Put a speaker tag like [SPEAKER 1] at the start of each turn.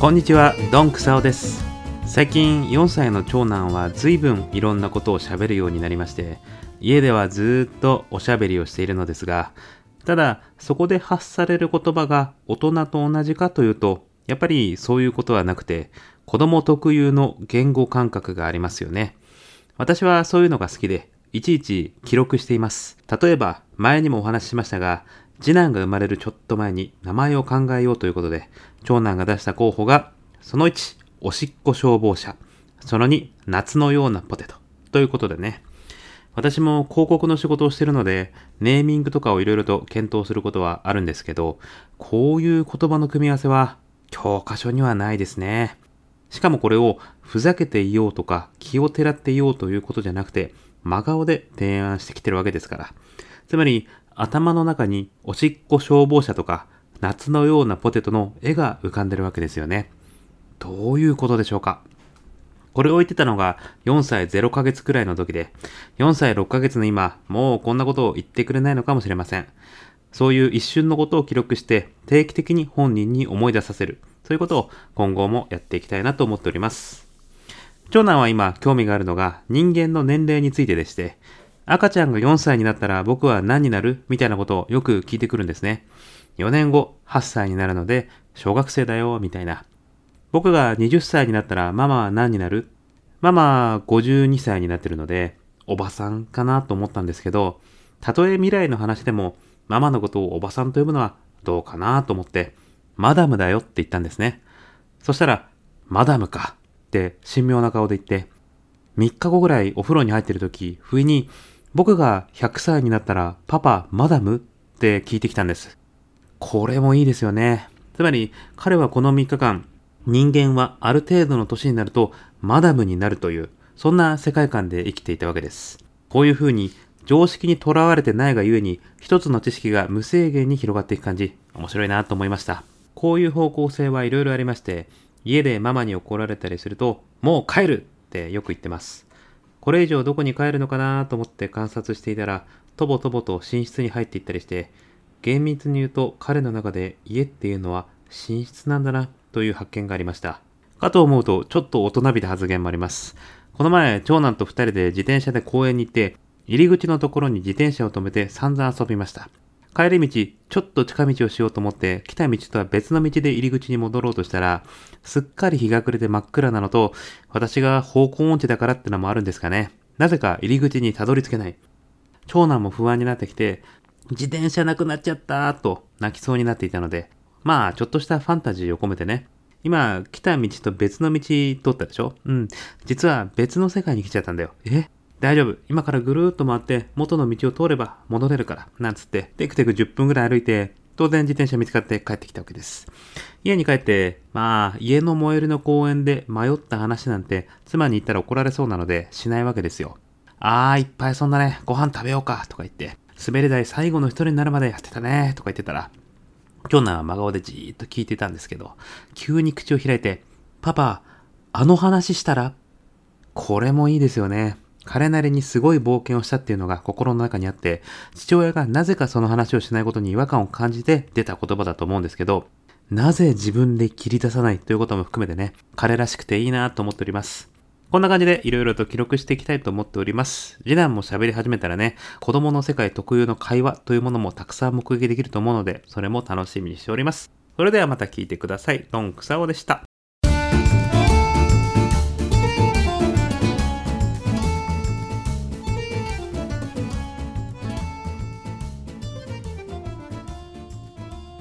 [SPEAKER 1] こんにちは、ドンクサオです。最近4歳の長男は随分いろんなことを喋るようになりまして、家ではずっとおしゃべりをしているのですが、ただそこで発される言葉が大人と同じかというと、やっぱりそういうことはなくて、子供特有の言語感覚がありますよね。私はそういうのが好きで、いちいち記録しています。例えば、前にもお話ししましたが、次男が生まれるちょっと前に名前を考えようということで、長男が出した候補が、その1、おしっこ消防車。その2、夏のようなポテト。ということでね。私も広告の仕事をしているので、ネーミングとかをいろいろと検討することはあるんですけど、こういう言葉の組み合わせは教科書にはないですね。しかもこれをふざけていようとか気をてらっていようということじゃなくて、真顔で提案してきてるわけですから。つまり、頭の中におしっこ消防車とか夏のようなポテトの絵が浮かんでるわけですよね。どういうことでしょうか？これを言ってたのが4歳0ヶ月くらいの時で、4歳6ヶ月の今、もうこんなことを言ってくれないのかもしれません。そういう一瞬のことを記録して定期的に本人に思い出させる。そういうことを今後もやっていきたいなと思っております。長男は今興味があるのが人間の年齢についてでして、赤ちゃんが4歳になったら僕は何になる？みたいなことをよく聞いてくるんですね。4年後8歳になるので小学生だよみたいな。僕が20歳になったらママは何になる？ママは52歳になってるのでおばさんかなと思ったんですけど、たとえ未来の話でもママのことをおばさんと呼ぶのはどうかなと思って、マダムだよって言ったんですね。そしたら、マダムかって神妙な顔で言って、3日後ぐらいお風呂に入ってる時、不意に僕が100歳になったらパパ、マダム？って聞いてきたんです。これもいいですよね。つまり彼はこの3日間、人間はある程度の年になるとマダムになるという、そんな世界観で生きていたわけです。こういう風に常識にとらわれてないがゆえに一つの知識が無制限に広がっていく感じ、面白いなと思いました。こういう方向性はいろいろありまして、家でママに怒られたりすると、もう帰るってよく言ってます。これ以上どこに帰るのかなと思って観察していたら、とぼとぼと寝室に入っていったりして、厳密に言うと彼の中で家っていうのは寝室なんだなという発見がありました。かと思うとちょっと大人びた発言もあります。この前、長男と二人で自転車で公園に行って、入り口のところに自転車を止めて散々遊びました。帰り道、ちょっと近道をしようと思って、来た道とは別の道で入り口に戻ろうとしたら、すっかり日が暮れて真っ暗なのと、私が方向音痴だからってのもあるんですかね。なぜか入り口にたどり着けない。長男も不安になってきて、自転車なくなっちゃったーと泣きそうになっていたので、まあ、ちょっとしたファンタジーを込めてね、今、来た道と別の道通ったでしょ？うん。実は別の世界に来ちゃったんだよ。え？大丈夫。今からぐるーっと回って元の道を通れば戻れるから。なんつって、テクテク10分ぐらい歩いて、当然自転車見つかって帰ってきたわけです。家に帰って、まあ、家の最寄りの公園で迷った話なんて、妻に言ったら怒られそうなので、しないわけですよ。あー、いっぱいそんなね、ご飯食べようか、とか言って、滑り台最後の一人になるまでやってたね、とか言ってたら、長男は真顔でじーっと聞いてたんですけど、急に口を開いて、パパ、あの話したらこれもいいですよね。彼なりにすごい冒険をしたっていうのが心の中にあって、父親がなぜかその話をしないことに違和感を感じて出た言葉だと思うんですけど、なぜ自分で切り出さないということも含めてね、彼らしくていいなと思っております。こんな感じでいろいろと記録していきたいと思っております。次男も喋り始めたらね、子供の世界特有の会話というものもたくさん目撃できると思うので、それも楽しみにしております。それではまた聞いてください。ドンクサオでした。